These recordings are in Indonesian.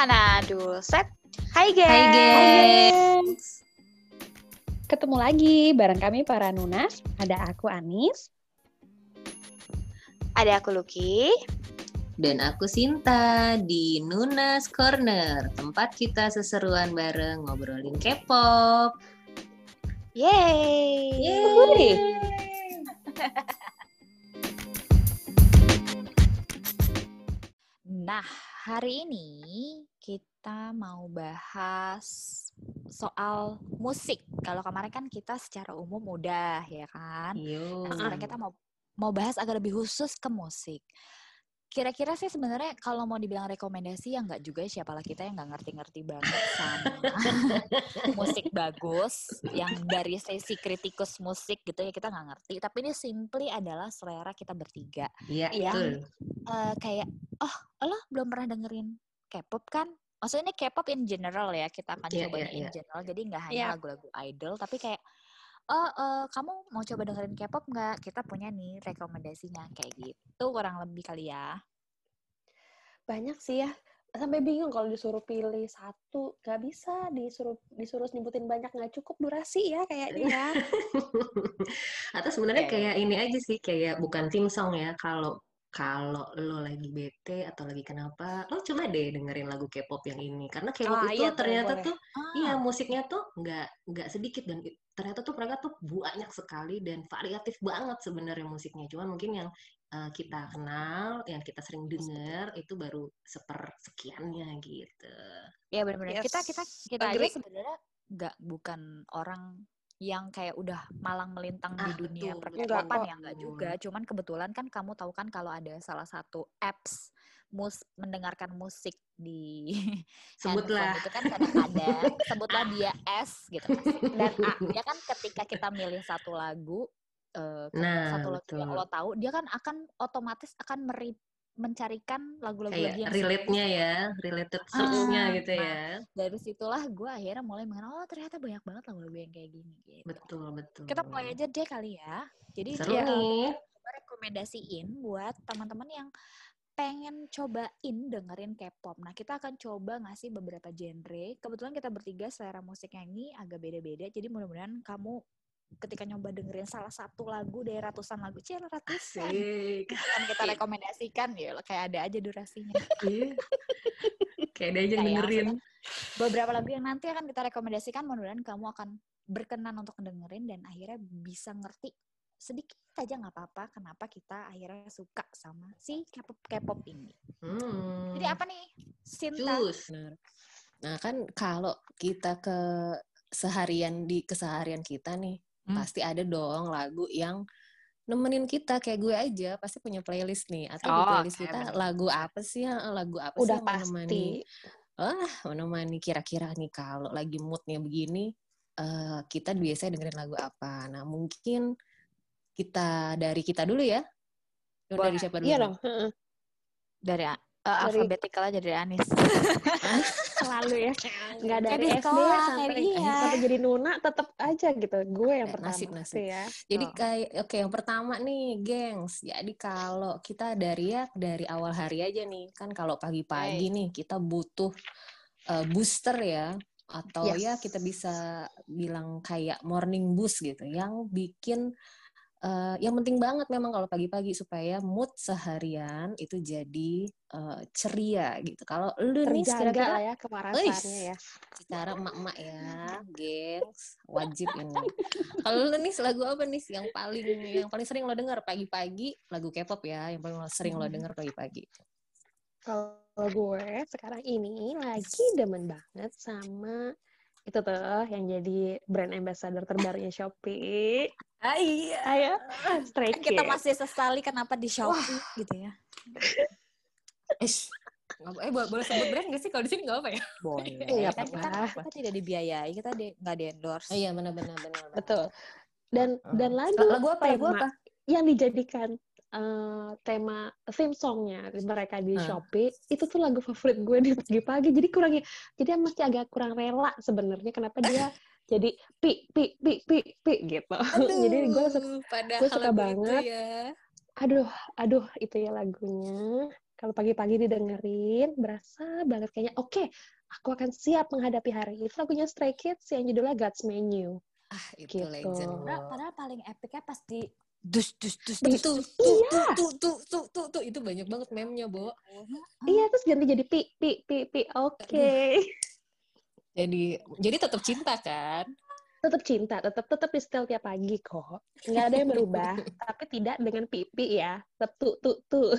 Hana set. Hai gengs. Hai gengs. Ketemu lagi bareng kami para Nunas. Ada aku Anis. Ada aku Lucky. Dan aku Sinta di Nunas Corner, tempat kita seseruan bareng ngobrolin K-pop. Yeay. Yeay. Nah, hari ini kita mau bahas soal musik. Kalau kemarin kan kita secara umum udah ya kan. Yo. Nah, sekarang kita mau mau bahas agak lebih khusus ke musik. Kira-kira sih sebenarnya kalau mau dibilang rekomendasi ya nggak juga siapalah kita yang nggak ngerti-ngerti banget sama musik bagus yang dari sesi kritikus musik gitu ya kita nggak ngerti. Tapi ini simply adalah selera kita bertiga. Iya, Yang, betul. eh, kayak oh lo belum pernah dengerin K-pop kan? Maksudnya ini K-pop in general ya kita akan Iya, coba iya, in iya. general. Jadi nggak hanya Iya. lagu-lagu idol tapi kayak oh eh, kamu mau coba dengerin K-pop nggak? Kita punya nih rekomendasinya kayak gitu kurang lebih kali ya. Banyak sih ya. Sampai bingung kalau disuruh pilih satu. Gak bisa disuruh disuruh nyebutin banyak. Nggak cukup durasi ya kayaknya ya. Atau sebenarnya Iya, kayak ini aja sih, kayak bukan tim song ya. Kalau kalau lo lagi bete atau lagi kenapa, lo coba deh dengerin lagu K-pop yang ini. Karena K-pop Ah, itu iya ternyata boleh. tuh Ah, Iya, musiknya tuh nggak nggak sedikit dan ternyata tuh mereka tuh banyak sekali dan variatif banget sebenarnya musiknya. Cuman mungkin yang uh, kita kenal, yang kita sering dengar itu baru sepersekiannya gitu. ya benar-benar. Yes. Kita kita kita aja sebenarnya nggak bukan orang yang kayak udah malang melintang di Ah, dunia betul, per-K-popan betul. ya nggak juga. Cuman kebetulan kan kamu tahu kan kalau ada salah satu apps mus mendengarkan musik di Sebutlah. itu kan kadang-kadang sebutlah dia S gitu dan A dia kan ketika kita milih satu lagu ke- Nah, satu lagu yang betul. lo tahu dia kan akan otomatis akan meri mencarikan lagu-lagu lagi yang relate-nya ya, related search-nya Ah, gitu nah, ya. dari situlah gue akhirnya mulai mengenal oh ternyata banyak banget lagu-lagu yang kayak gini gitu. Betul, betul. Kita mulai aja deh kali ya. Jadi Seru ya, nih. coba rekomendasiin buat teman-teman yang pengen cobain dengerin K-pop. Nah, kita akan coba ngasih beberapa genre. Kebetulan kita bertiga selera musiknya ini agak beda-beda. Jadi mudah-mudahan kamu ketika nyoba dengerin salah satu lagu dari ratusan lagu, cie ratusan Asik. akan kita rekomendasikan ya kayak ada aja durasinya. Iya. Kayak ada aja ya, dengerin. beberapa lagu yang nanti akan kita rekomendasikan mudah-mudahan kamu akan berkenan untuk dengerin dan akhirnya bisa ngerti sedikit aja nggak apa-apa kenapa kita akhirnya suka sama si K-pop K-pop ini. Hmm. Jadi apa nih? Sinta. Nah kan kalau kita ke seharian di keseharian kita nih Hmm. pasti ada dong lagu yang nemenin kita kayak gue aja pasti punya playlist nih atau di Oh, playlist oke, kita bener. lagu apa sih ya lagu apa Udah sih yang menemani pasti. ah menemani kira-kira nih kalau lagi moodnya begini eh, kita biasanya dengerin lagu apa nah mungkin kita dari kita dulu ya dari Boleh. siapa dulu Iya dong. heeh. Dari uh, alfabetikal aja dari Anis. Selalu ya. Nggak Kayak dari SD sekolah, sampai, kayak iya. sampai jadi Nuna tetap aja gitu. Gue yang pertama nasib, nasib. ya. Jadi Oh. kayak oke yang pertama nih, gengs. Jadi kalau kita dari ya dari awal hari aja nih, kan kalau pagi-pagi nih kita butuh eh, booster ya atau ya Yes. kita bisa bilang kayak morning boost gitu yang bikin eh, yang penting banget memang kalau pagi-pagi supaya mood seharian itu jadi eh, ceria gitu. Kalau lu nih kira-kira ya kewarasannya ya. secara emak-emak ya, gengs, wajib ini. Kalau lu nih lagu apa nih yang paling yang paling sering lo denger pagi-pagi lagu K-pop ya, yang paling sering lo denger pagi-pagi. Kalau gue sekarang ini lagi demen banget sama itu tuh yang jadi brand ambassador terbarunya Shopee. Ah, iya. Ayo, Stray Kan kita masih sesali kenapa di Shopee gitu ya. Ish. Eh, boleh, boleh sebut brand nggak sih? Kalau di sini nggak apa ya? Boleh. Iya, kan kita, apa-apa. kita tidak dibiayai, kita di, nggak di endorse. Oh iya, benar-benar benar. Betul. Dan Heeh. dan lagu, Lagu apa? Lagu apa? yang dijadikan eh, tema theme songnya mereka di Ah. Shopee itu tuh lagu favorit gue di pagi-pagi. Jadi kurang jadi masih agak kurang rela sebenarnya kenapa dia jadi pi pi pi pi pi gitu. jadi gue suka Aduh, padahal gue suka banget. ya. aduh aduh itu ya lagunya Kalau pagi-pagi didengerin, berasa banget kayaknya, oke, aku akan siap menghadapi hari. Itu lagunya Stray Kids yang judulnya God's Menu. Ah, itu Gitu. legend. Padahal, padahal paling epicnya pas di dus dus dus dus. tuh, dus. tuh, Iya. tuh, tuh, tuh, tuh, tuh, itu banyak banget meme-nya, Bo. Iya, terus ganti jadi pi, pi, pi, pi. Oke. Jadi, jadi tetap cinta kan? Tetap cinta, tetap tetap di setel tiap pagi kok. Nggak ada yang berubah, tapi tidak dengan pipi ya. Tetap tuh, tuh, tuh.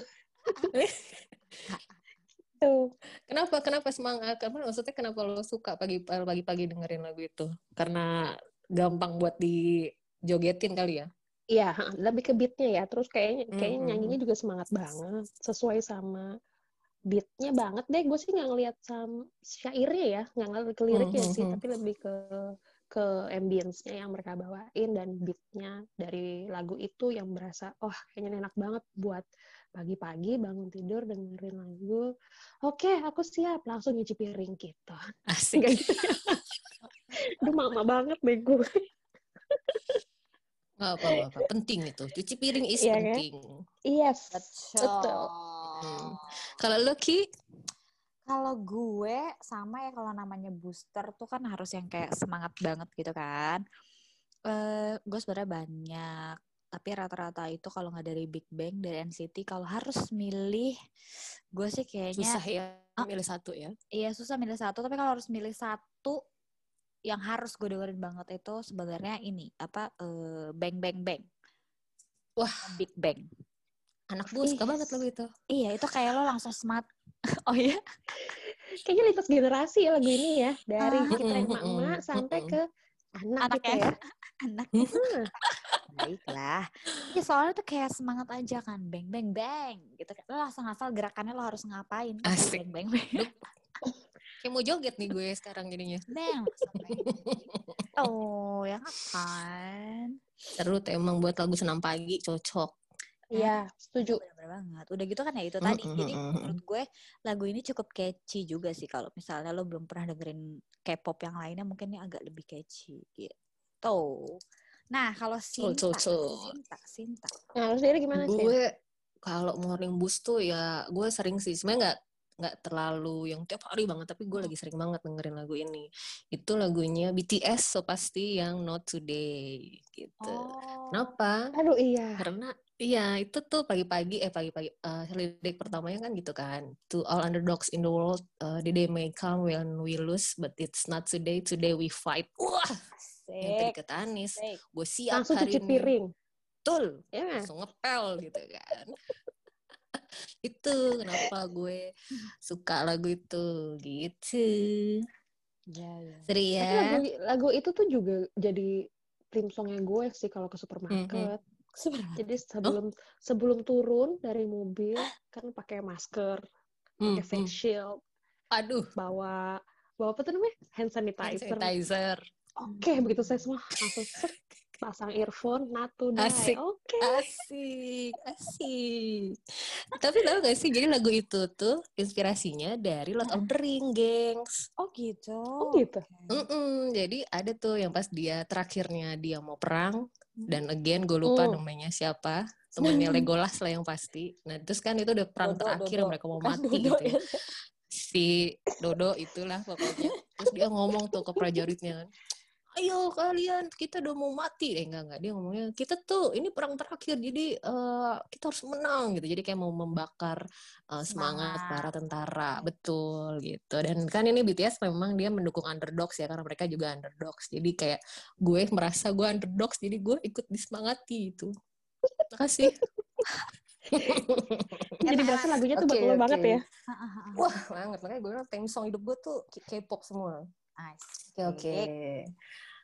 Kenapa, kenapa semangat? Kenapa, maksudnya kenapa lo suka pagi, pagi-pagi dengerin lagu itu? Karena gampang buat dijogetin kali ya? Iya, lebih ke beatnya ya. Terus kayaknya kayaknya Mm, nyanyinya juga semangat banget, sesuai sama beatnya banget deh. Gue sih nggak ngeliat sama syairnya ya, nggak ngeliat ke liriknya Mm, sih, mm, mm. tapi lebih ke ke ambience-nya yang mereka bawain dan beatnya dari lagu itu yang berasa, oh kayaknya enak banget buat pagi-pagi bangun tidur dengerin lagu. Oke, aku siap langsung nyuci piring gitu. Asik. Gitu ya. Aduh, mama banget deh gue. Nggak apa, nggak apa. Penting itu. Cuci piring is Iya kan? penting. Yes, Betul. betul. Hmm. Kalau lo, Ki? Kalau gue sama ya kalau namanya booster tuh kan harus yang kayak semangat banget gitu kan. Eh, gue sebenarnya banyak, tapi rata-rata itu kalau nggak dari Big Bang dari NCT kalau harus milih, gue sih kayaknya Susah ya Ah. milih satu ya. iya susah milih satu. Tapi kalau harus milih satu yang harus gue dengerin banget itu sebenarnya ini apa eh, Bang Bang Bang. Wah. Big Bang. Anak gue suka banget lagu itu. Iya itu kayak lo langsung smart. oh iya. Kayaknya lintas generasi ya lagu ini ya. Dari Ah. kita yang emak-emak sampai ke anak Anak gitu ya. ya. Anak. Baiklah. Ya soalnya tuh kayak semangat aja kan. Bang bang bang. Gitu kan. Lo langsung hafal gerakannya lo harus ngapain. Kan Asik. Bang bang bang. Kayak mau joget nih gue sekarang jadinya. Bang. bang. Oh, ya kan. Seru tuh emang buat lagu senam pagi cocok. Iya, setuju. Bener banget. Udah gitu kan ya itu tadi. Mm, Jadi menurut gue lagu ini cukup catchy juga sih kalau misalnya lo belum pernah dengerin K-pop yang lainnya mungkin ini agak lebih catchy gitu. Nah, kalau Sinta, Betul, betul. Sinta, Sinta. Nah, lu sendiri gimana sih? gue kalau morning boost tuh ya gue sering sih sebenarnya nggak nggak terlalu yang tiap hari banget tapi gue lagi sering banget dengerin lagu ini itu lagunya BTS so pasti yang Not Today gitu Oh. kenapa Aduh iya. karena iya itu tuh pagi-pagi eh pagi-pagi eh lirik pertamanya kan gitu kan to all underdogs in the world uh, the day may come when we lose but it's not today today we fight wah yang tadi Asik. kata Anis Asik. gue siap Langsung hari cuci ini piring. betul Ya nggak? langsung ngepel gitu kan itu kenapa gue suka lagu itu gitu. Seri Tapi ya lagu, lagu itu tuh juga jadi theme songnya gue sih kalau ke supermarket. Mm-hmm. Jadi sebelum sebelum turun dari mobil kan pakai masker, Hmm, pakai face hmm. shield, aduh bawa bawa apa tuh namanya hand hand sanitizer. sanitizer Oke, begitu saya semua langsung pasang earphone, natu dai. Asik. Oke. asik asik tapi tau gak sih jadi lagu itu tuh inspirasinya dari Lord of the Ring gengs Oh gitu. Oh gitu. Mm-mm, jadi ada tuh yang pas dia terakhirnya dia mau perang dan again gue lupa Hmm. namanya siapa temennya Legolas lah yang pasti nah terus kan itu udah perang Dodo, terakhir Dodo. mereka mau Bukan mati Dodo gitu ya. ya. si Dodo itulah pokoknya terus dia ngomong tuh ke prajuritnya kan ayo kalian kita udah mau mati. Eh enggak enggak. Dia ngomongnya kita tuh ini perang terakhir jadi eh, kita harus menang gitu. Jadi kayak mau membakar eh, semangat Semangat. para tentara. Betul gitu. Dan kan ini BTS memang dia mendukung underdogs ya karena mereka juga underdogs. Jadi kayak gue merasa gue underdogs jadi gue ikut disemangati itu makasih Jadi berasa lagunya tuh Oke, lo oke. banget ya. wah banget. Makanya gue bilang theme song hidup gue tuh K-pop semua Oke oke.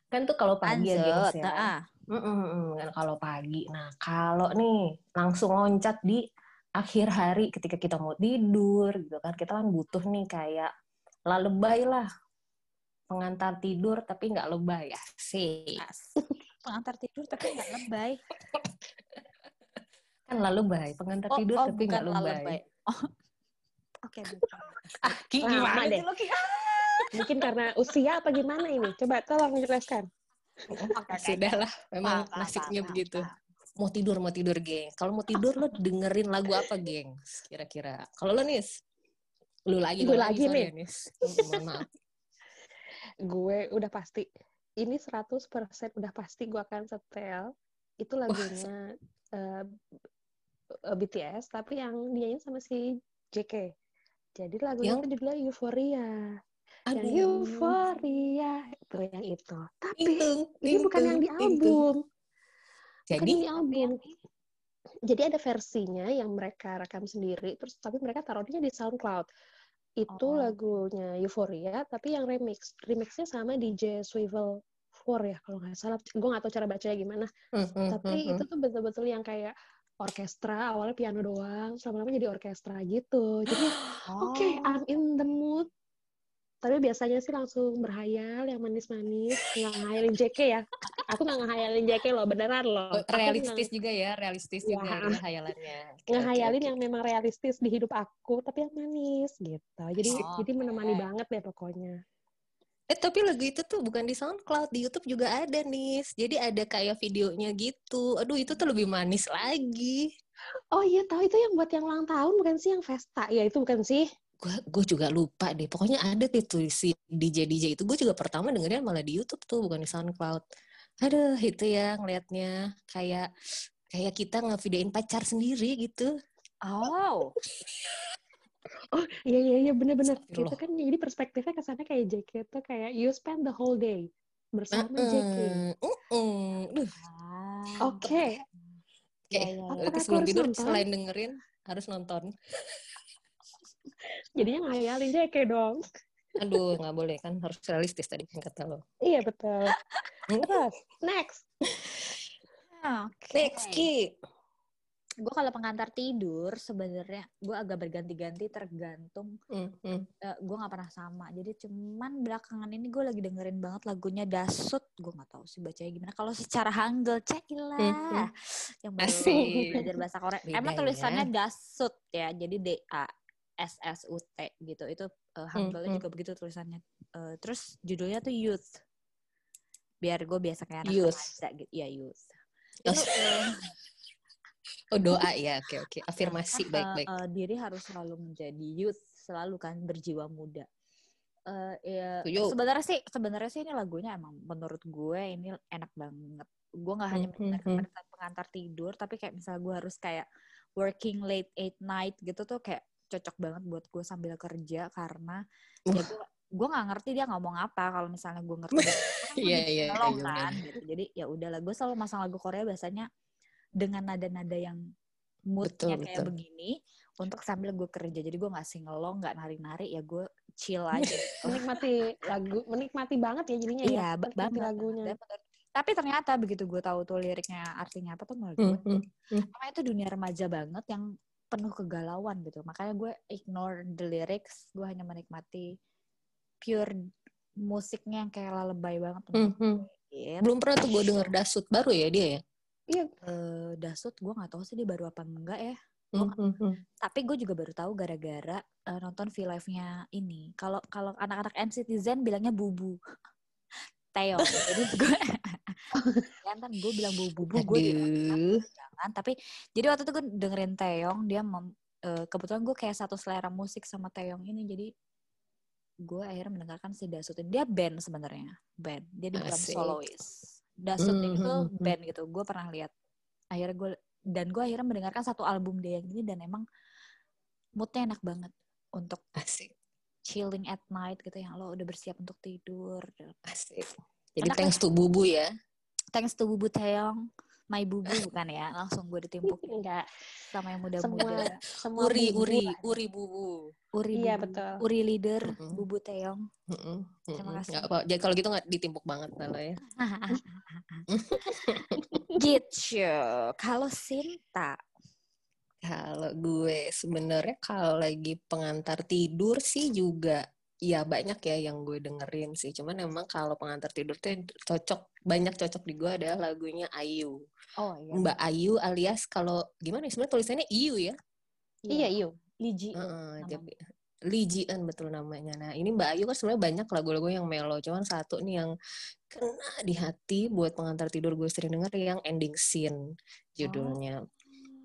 Kan tuh kalau pagi ya gengs Lanjut. ya. Ah, Mm-mm, kan kalau pagi. Nah kalau nih langsung loncat di akhir hari ketika kita mau tidur gitu kan kita kan butuh nih kayak lalebay lah pengantar tidur tapi nggak lebay ya sih. Pengantar tidur tapi nggak lebay. kan lalebay pengantar Oh, tidur oh tapi nggak lebay. lalebay. Oh. Oke, bukan. Ah, Lama gimana deh. lo? Mungkin karena usia apa gimana ini? Coba tolong oke. Sudahlah, memang Paham, paham, nasibnya paham, begitu. paham. mau tidur mau tidur geng kalau mau tidur lo dengerin lagu apa geng kira-kira kalau lo nis lu lagi Gue lo lagi sorry nih. ya, nis mohon maaf gue udah pasti ini 100% udah pasti gue akan setel itu lagunya eh, eh, BTS tapi yang dinyanyiin sama si JK jadi lagunya Yang? itu judulnya Euphoria yang Aduh. Euphoria itu yang itu. Tapi Intung, ini bukan yang di album. Bukan jadi yang di album. Jadi ada versinya yang mereka rekam sendiri terus tapi mereka taruhnya di SoundCloud. Itu Oh. lagunya Euphoria tapi yang remix remixnya sama DJ Swivel 4 ya kalau nggak salah. Gue nggak tahu cara bacanya gimana. Hmm, hmm, tapi hmm, itu tuh betul-betul yang kayak orkestra awalnya piano doang lama-lama jadi orkestra gitu. Jadi oke I'm in the mood tapi biasanya sih langsung berhayal yang manis-manis nggak ngehayalin JK ya aku nggak ngehayalin JK loh beneran loh Oh, realistis juga ya realistis Ya. juga ya hayalannya ngehayalin oke. yang memang realistis di hidup aku tapi yang manis gitu jadi Oh, jadi menemani banget deh pokoknya Eh tapi lagu itu tuh bukan di SoundCloud, di YouTube juga ada nih. Jadi ada kayak videonya gitu. Aduh itu tuh lebih manis lagi. oh iya tahu itu yang buat yang ulang tahun bukan sih yang Vesta ya itu bukan sih Gue gue juga lupa deh. Pokoknya ada tuh si DJ DJ itu. Gue juga pertama dengerin malah di YouTube tuh bukan di SoundCloud. Aduh itu ya ngelihatnya kayak kayak kita ngevideoin pacar sendiri gitu. Oh, oh iya iya iya itu Astagfirullah. kan jadi perspektifnya kesannya kayak JK tuh kayak you spend the whole day bersama JK Mm-mm, mm-mm. Duh, Ah, oke Oke, Ya, ya, ya. sebelum harus tidur nonton? selain dengerin harus nonton. Jadinya ngayalin JK dong Aduh, nggak boleh kan harus realistis tadi kan kata lo. iya betul terus next Oke. Next Ki. Gue kalau pengantar tidur sebenarnya gue agak berganti-ganti tergantung Hmm, hmm. gue nggak pernah sama. Jadi cuman belakangan ini gue lagi dengerin banget lagunya Dasut. Gue nggak tahu sih bacanya gimana. Kalau secara Hangul, cekilah. Hmm, Yang baru belajar bahasa Korea. Beda Emang ya. tulisannya Dasut ya. Jadi D A S S U T gitu. Itu uh, Hangulnya hmm. juga begitu tulisannya. Eh, terus judulnya tuh Youth. Biar gue biasa kayak anak Youth. remaja gitu. Ya Youth. Oh, Itu, eh, Oh doa ya, oke oke. Afirmasi kan, baik-baik. eh, eh, diri harus selalu menjadi youth, selalu kan berjiwa muda. Eh ya, sebenarnya sih sebenarnya sih ini lagunya emang menurut gue ini enak banget. Gue nggak hanya Hmm, mendengarkan hmm, pada saat pengantar tidur, tapi kayak misalnya gue harus kayak working late at night gitu tuh kayak cocok banget buat gue sambil kerja karena ya gue gue nggak ngerti dia ngomong apa. Kalau misalnya gue ngerti kan gue Iya, bisa iya, iya, iya, kan gitu. Jadi ya udahlah gue selalu masang lagu Korea biasanya dengan nada-nada yang Betul, moodnya kayak betul. begini untuk sambil gue kerja. Jadi gue nggak singelong nggak nari-nari ya gue chill aja. Menikmati lagu menikmati banget ya jadinya ya iya menikmati banget lagunya. tapi ternyata begitu gue tahu tuh liriknya artinya apa tuh menurut Hmm, gue hmm, hmm. itu dunia remaja banget yang penuh kegalauan gitu makanya gue ignore the lyrics gue hanya menikmati pure musiknya yang kayak lebay banget Hmm, hmm. Gitu. Belum pernah tuh gue denger dasut baru ya dia ya. iya Eh, Dasut gue nggak tahu sih dia baru apa enggak ya Hmm, hmm, hmm. tapi gue juga baru tahu gara-gara eh, nonton V Live-nya ini. Kalau kalau anak-anak NCTzen bilangnya bubu. Teo. Jadi gue kan gue bilang bubu bubu gue jangan. Tapi jadi waktu itu gue dengerin Taeyong dia mem- eh, kebetulan gue kayak satu selera musik sama Taeyong ini jadi gue akhirnya mendengarkan si Dasut. Dia band sebenarnya, band. Dia di bukan Asik. soloist. Dasut Hmm, itu hmm, hmm. band gitu. Gue pernah lihat. Akhirnya gue dan gue akhirnya mendengarkan satu album dia yang ini dan emang moodnya enak banget untuk Asik, chilling at night gitu yang lo udah bersiap untuk tidur. asik. Jadi Enak thanks to Bubu ya. Thanks to Bubu Taeyong, my bubu bukan ya, langsung gue ditimpuk enggak sama yang semua muda-muda. semua Uri, bubu Uri, lah. Uri Bubu. Uri iya Bubu. betul Uri leader, Mm-mm. Bubu Taeyong. Mm-mm, Terima mm-mm. kasih. Nggak apa, jadi kalau gitu nggak ditimpuk banget kalau ya. gitu. Kalau Sinta, Kalau gue sebenarnya kalau lagi pengantar tidur sih juga ya banyak ya yang gue dengerin sih. Cuman emang kalau pengantar tidur tuh cocok banyak cocok di gue adalah lagunya Ayu. oh iya, Mbak Ayu alias kalau gimana ya sebenarnya tulisannya Iyu ya. iya iya Liji. Heeh, Nama. jadi Lee Ji Eun betul namanya. Nah, ini Mbak Ayu kan sebenarnya banyak lagu-lagu yang melo, cuman satu nih yang kena di hati buat pengantar tidur gue sering denger yang Ending Scene judulnya.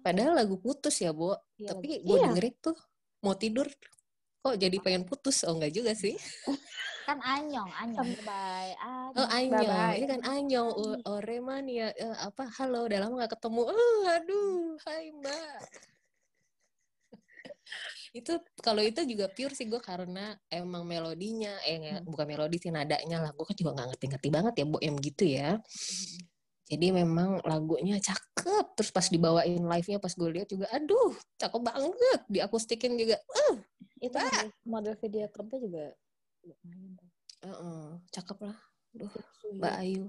Padahal lagu putus ya, Bo. Iya, Tapi gue Iya. dengerin tuh mau tidur kok jadi pengen putus. Oh, enggak juga sih. Kan anyong, anyong. Bye. Oh, Anyong. Bye-bye. Ini kan Anyong. O- Oremania. Eh, apa, halo, udah lama gak ketemu. Oh, aduh. Hai, Mbak. itu kalau itu juga pure sih gue karena emang melodinya eh nggak- bukan melodi sih nadanya lah gue kan juga nggak ngerti-ngerti banget ya bo yang gitu ya jadi memang lagunya cakep terus pas dibawain live-nya pas gue lihat juga aduh cakep banget. Diakustikin juga uh, Itu model, model video klipnya juga tuh. uh-uh, cakep lah. Duh, Suyun, Mbak Ayu.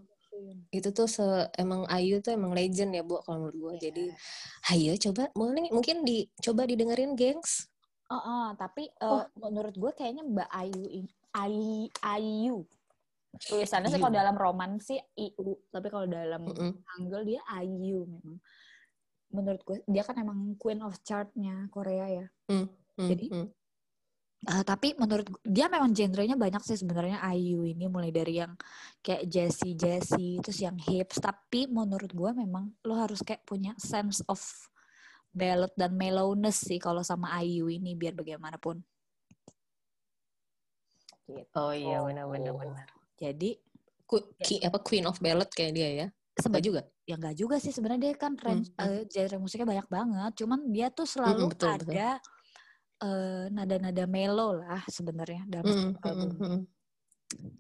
Itu tuh se emang Ayu tuh emang legend ya bu kalau menurut gue. Jadi ayo coba mungkin mungkin dicoba didengerin gengs. Oh, oh, tapi eh, Oh. menurut gue kayaknya Mbak Ayu ini Ayu, Ayu. Tulisannya sih Ayu. kalau dalam roman sih IU, tapi kalau dalam Mm-mm. Hangul dia Ayu memang. Menurut gue dia kan emang queen of chartnya Korea ya. Hmm, Jadi, hmm. Eh, tapi menurut gu- dia memang genrenya banyak sih sebenarnya Ayu ini mulai dari yang kayak Jessie Jessie terus yang hips tapi menurut gue memang lo harus kayak punya sense of ballad dan mellowness sih kalau sama Ayu ini biar bagaimanapun. Gitu. oh iya benar-benar benar Jadi Ku- ki- apa Queen of Ballad kayak dia ya? Seben- juga? ya enggak juga sih sebenarnya. Dia kan range Hmm, eh, genre musiknya banyak banget. Cuman dia tuh selalu betul, betul. ada eh, nada-nada mellow lah sebenarnya dalam Mm, setiap mm, album. mm, mm.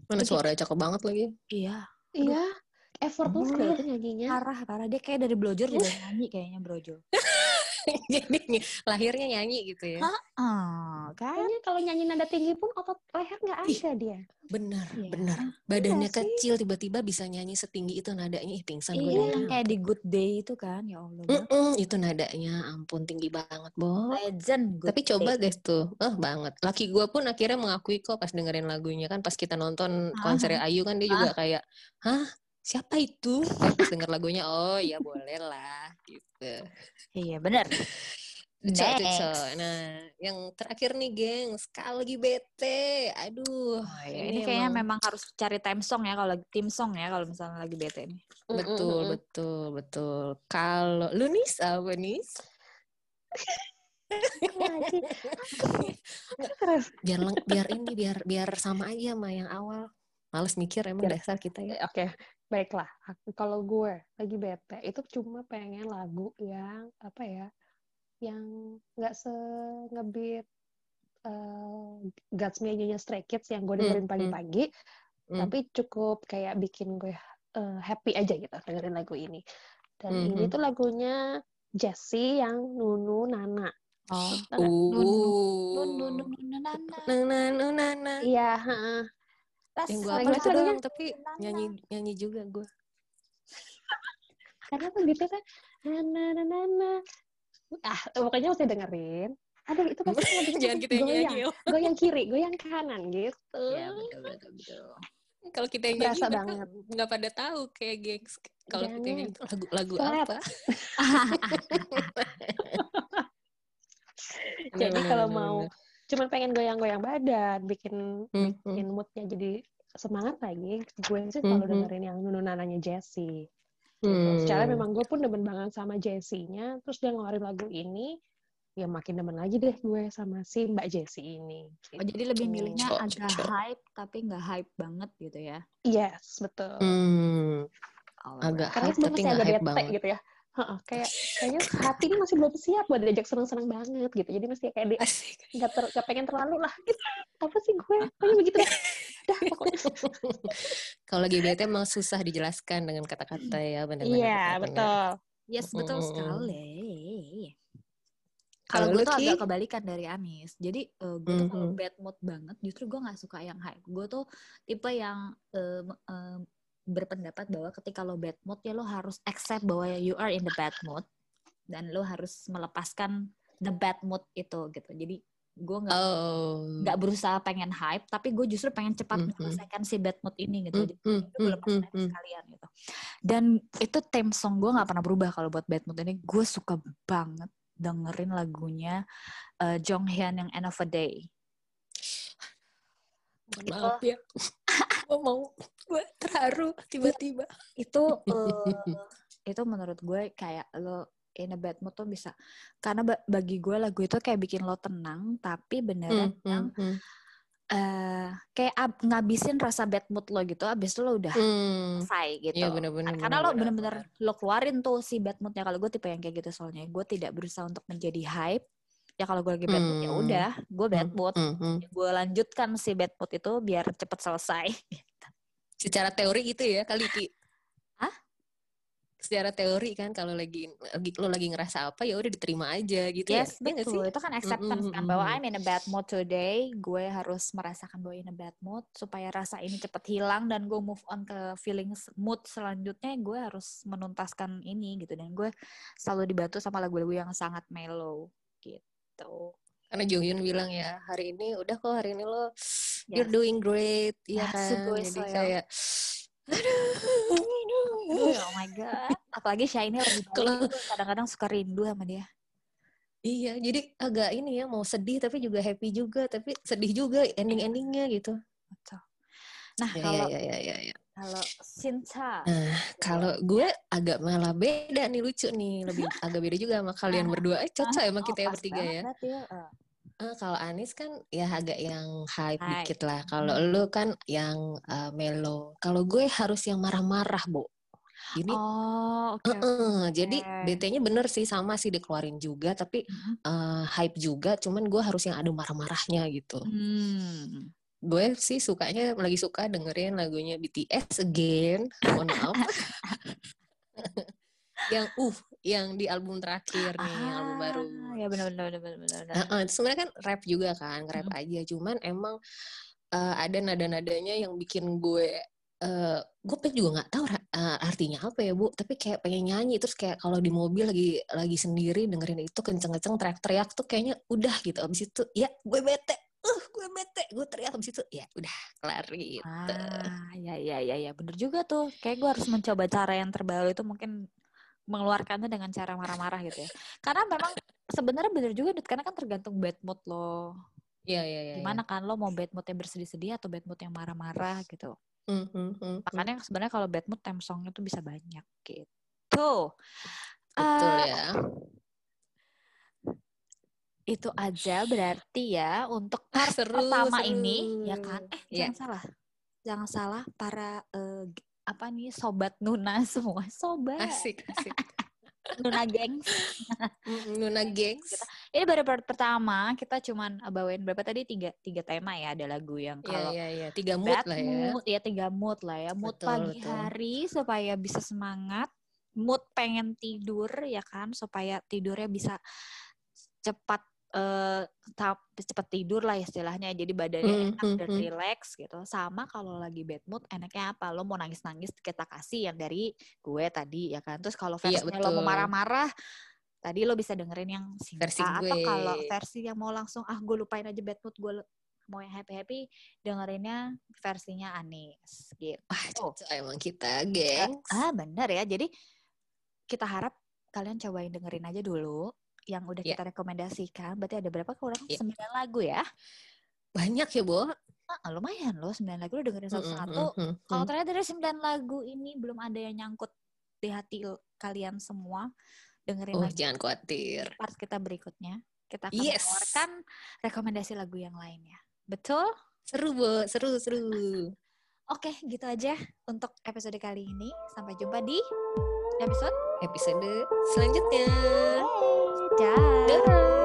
mana Jadi- suaranya cakep banget lagi. Iya, Iya, effortless itu nyanyinya. parah parah. Dia kayak dari Blojor juga nyanyi kayaknya Brojo. jadi ny- lahirnya nyanyi gitu ya? Ah, kan? Kayaknya kalau nyanyi nada tinggi pun otot leher nggak Ih. ada dia. benar Iya. benar badannya sih? kecil tiba-tiba bisa nyanyi setinggi itu nadanya ih pingsan gue Iya, dengerin. yang kayak di Good Day itu kan, ya Allah. banget. Mm-mm, itu nadanya ampun tinggi banget bo Legend Good tapi coba Day. deh tuh eh banget laki gue pun akhirnya mengakui kok pas dengerin lagunya kan pas kita nonton Ah. konser Ayu kan dia juga kayak hah siapa itu denger lagunya oh ya boleh lah gitu Iya, benar. Cok, cok. Nah, yang terakhir nih, geng. Sekali lagi bete. Aduh. Oh, iya. Ini kayaknya memang harus cari time song ya kalau lagi tim song ya kalau misalnya lagi bete nih. Betul, betul, betul. Kalau lu nis apa nis? Terus Biar leng- biar ini biar biar sama aja sama yang awal. Males mikir emang Biar- dasar kita ya. Oke, baiklah. Aku- Kalau gue lagi bete, itu cuma pengen lagu yang apa ya, yang nggak se ngebeat eh, Guts Me nyanyi Stray Kids yang gue dengerin Hmm, pagi-pagi, Hmm. tapi cukup kayak bikin gue eh, happy aja gitu dengerin lagu ini. Dan Hmm, ini hmm. tuh lagunya Jessie yang Nunu Nana. Oh. Tau nggak? Nun, Uh. nun, nun, nun, nana. Nah, nah. Iya, heeh. Yang gue lagunya? doang, tapi nyanyi nyanyi juga gue. karena tuh gitu kan na na na na na. ah pokoknya mesti dengerin ada itu pasti lagunya Jangan kita yang nyanyi. goyang kiri goyang kanan gitu Iya, betul, betul, betul. Kalau kita yang nyanyi banget. nggak pada tahu kayak gengs. Kalau kita yang nyanyi itu lagu lagu Flat. apa? jadi kalau mau. Cuman pengen goyang-goyang badan bikin Hmm, bikin moodnya jadi semangat lagi gue sih selalu Mhm. dengerin yang nunu nananya Jessie Hmm. secara memang gue pun demen banget sama Jessie-nya terus dia ngeluarin lagu ini ya makin demen lagi deh gue sama si Mbak Jessie ini Oh, jadi lebih Gitu. milihnya Cok, agak cok. hype tapi nggak hype banget gitu ya. yes betul Hmm. Alright. Agak karena hype tapi nggak hype bete banget. gitu ya Heeh, kayak kayaknya hati ini masih belum siap buat diajak seneng-seneng banget gitu jadi masih kayak di Asik. nggak ter, nggak pengen terlalu lah gitu apa sih gue pokoknya begitu deh dah pokoknya Kalau lagi bete emang susah dijelaskan dengan kata-kata ya benar-benar. iya betul Yes, betul Mm-mm. sekali. Kalau Kalau gue tuh agak kebalikan dari Anis. Jadi eh, gue tuh kalau Mhm. bad mood banget, justru gue nggak suka yang hype. Gue tuh tipe yang eh, eh, berpendapat bahwa ketika lo bad mood ya lo harus accept bahwa you are in the bad mood dan lo harus melepaskan the bad mood itu gitu. Jadi gue nggak Oh. nggak berusaha pengen hype, tapi gue justru pengen cepat Mhm. menyelesaikan si bad mood ini gitu. Hmm, Jadi hmm, itu gue hmm, lepas hmm, hype hmm. sekalian gitu. Dan itu theme song gue nggak pernah berubah kalau buat bad mood ini. Gue suka banget dengerin lagunya eh, Jong Hyun yang End of a Day. Itu- maaf ya. gue mau terharu tiba-tiba. itu eh, itu menurut gue kayak lo in a bad mood tuh bisa karena ba- bagi gue lagu itu kayak bikin lo tenang tapi beneran Hmm, yang eh kayak ab- ngabisin rasa bad mood lo gitu abis itu lo udah Hmm. selesai gitu Iya bener-bener. karena lo bener-bener. lo keluarin tuh si bad moodnya kalau gue tipe yang kayak gitu soalnya gue tidak berusaha untuk menjadi hype ya kalau gue lagi bad mood ya Hmm. udah gue bad Hmm, mood hmm, hmm. gue lanjutkan si bad mood itu biar cepet selesai Secara teori gitu ya kali Ki. Hah? Secara teori kan kalau lagi lagi lo lagi ngerasa apa ya udah diterima aja gitu Yes, ya. Iya nggak sih? betul. Itu kan acceptance Mm, kan mm, bahwa. I'm in a bad mood today. Gue harus merasakan bahwa in a bad mood supaya rasa ini cepet hilang dan gue move on ke feelings mood selanjutnya. Gue harus menuntaskan ini gitu dan gue selalu dibantu sama lagu-lagu yang sangat mellow gitu. Karena Johyun bilang ya hari ini udah kok hari ini lo you're Yes. doing great ya Yes, kan. gue Jadi sayang. kayak aduh. Oh my god. Apalagi Shiny lagi balik, Kalau- kadang-kadang suka rindu sama dia. Iya, jadi agak ini ya mau sedih tapi juga happy juga, tapi sedih juga ending-endingnya gitu. Betul. Nah, Ya, kalau ya, ya, ya, ya. kalau Sinta, Nah, kalau gue agak malah beda nih lucu nih, lebih agak beda juga sama kalian berdua. Eh, cocok emang oh, kita ya pas bertiga ya. ya. Eh, kalau Anis kan ya agak yang hype Hype. dikit lah. Kalau Hmm. lu kan yang eh, mellow. Kalau gue harus yang marah-marah, Bu. Ini Oh, oke. Heeh, jadi Oke. BT-nya bener sih sama sih dikeluarin juga, tapi eh, hype juga. Cuman gue harus yang ada marah-marahnya gitu. Hmm. Gue sih sukanya lagi suka dengerin lagunya BTS again. Mohon maaf. yang uh, yang di album terakhir nih, album baru. Ah, Ya benar benar benar benar benar. benar. Heeh, itu sebenarnya kan rap juga kan, rap Mm. aja. Cuman emang eh, ada nada-nadanya yang bikin gue eh gue pengen juga nggak tahu eh, artinya apa ya bu tapi kayak pengen nyanyi terus kayak kalau di mobil lagi lagi sendiri dengerin itu kenceng-kenceng teriak-teriak tuh kayaknya udah gitu abis itu ya gue bete uh gue bete gue teriak abis itu ya udah kelar gitu Ah, ya ya ya ya bener juga tuh. Kayak gue harus mencoba cara yang terbaru itu mungkin mengeluarkannya dengan cara marah-marah gitu ya. Karena memang sebenarnya bener juga Dut, karena kan tergantung bad mood lo. Iya iya iya. Gimana kan lo mau bad mood yang bersedih-sedih atau bad mood yang marah-marah gitu. Hmm, hmm, hmm. Makanya sebenarnya kalau bad mood time songnya tuh bisa banyak gitu. betul Eh, ya. Itu aja berarti ya untuk part Seru, pertama seru. ini ya kan. Eh Iya. jangan salah. Jangan salah para g- apa nih sobat Nuna semua. Sobat Asik asik. Nuna gengs. Nuna gengs. Ini baru pertama kita cuman bawain berapa tadi tiga tiga tema ya ada lagu yang Iya kalau iya iya. Tiga mood lah ya. mood ya tiga mood lah ya mood Betul, pagi betul. hari supaya bisa semangat mood pengen tidur ya kan supaya tidurnya bisa cepat eh tap- cepat tidur lah istilahnya. Jadi badannya Hmm, enak hmm, dan hmm. relax gitu. Sama kalau lagi bad mood enaknya apa? Lo mau nangis nangis kita kasih yang dari gue tadi ya kan? Terus kalau Iya, versinya lo mau marah-marah tadi lo bisa dengerin yang Sinta Versi atau kalau versi yang mau langsung ah gue lupain aja bad mood gue mau yang happy happy dengerinnya versinya Anis gitu. Wah, Oh. emang kita, gengs. ah bener ya. Jadi kita harap kalian cobain dengerin aja dulu yang udah Ya. kita rekomendasikan berarti ada berapa kurang Ya. sembilan lagu ya Banyak ya, Bo. ah, lumayan loh sembilan lagu lo dengerin satu-satu mm, mm, kalau ternyata dari sembilan lagu ini belum ada yang nyangkut di hati kalian semua dengerin Oh, lagi jangan khawatir. part kita berikutnya kita akan Yes. menawarkan rekomendasi lagu yang lainnya betul Seru, Bo. Seru, seru. Oke, gitu aja untuk episode kali ini. Sampai jumpa di episode Episode selanjutnya. Dah. Dadah.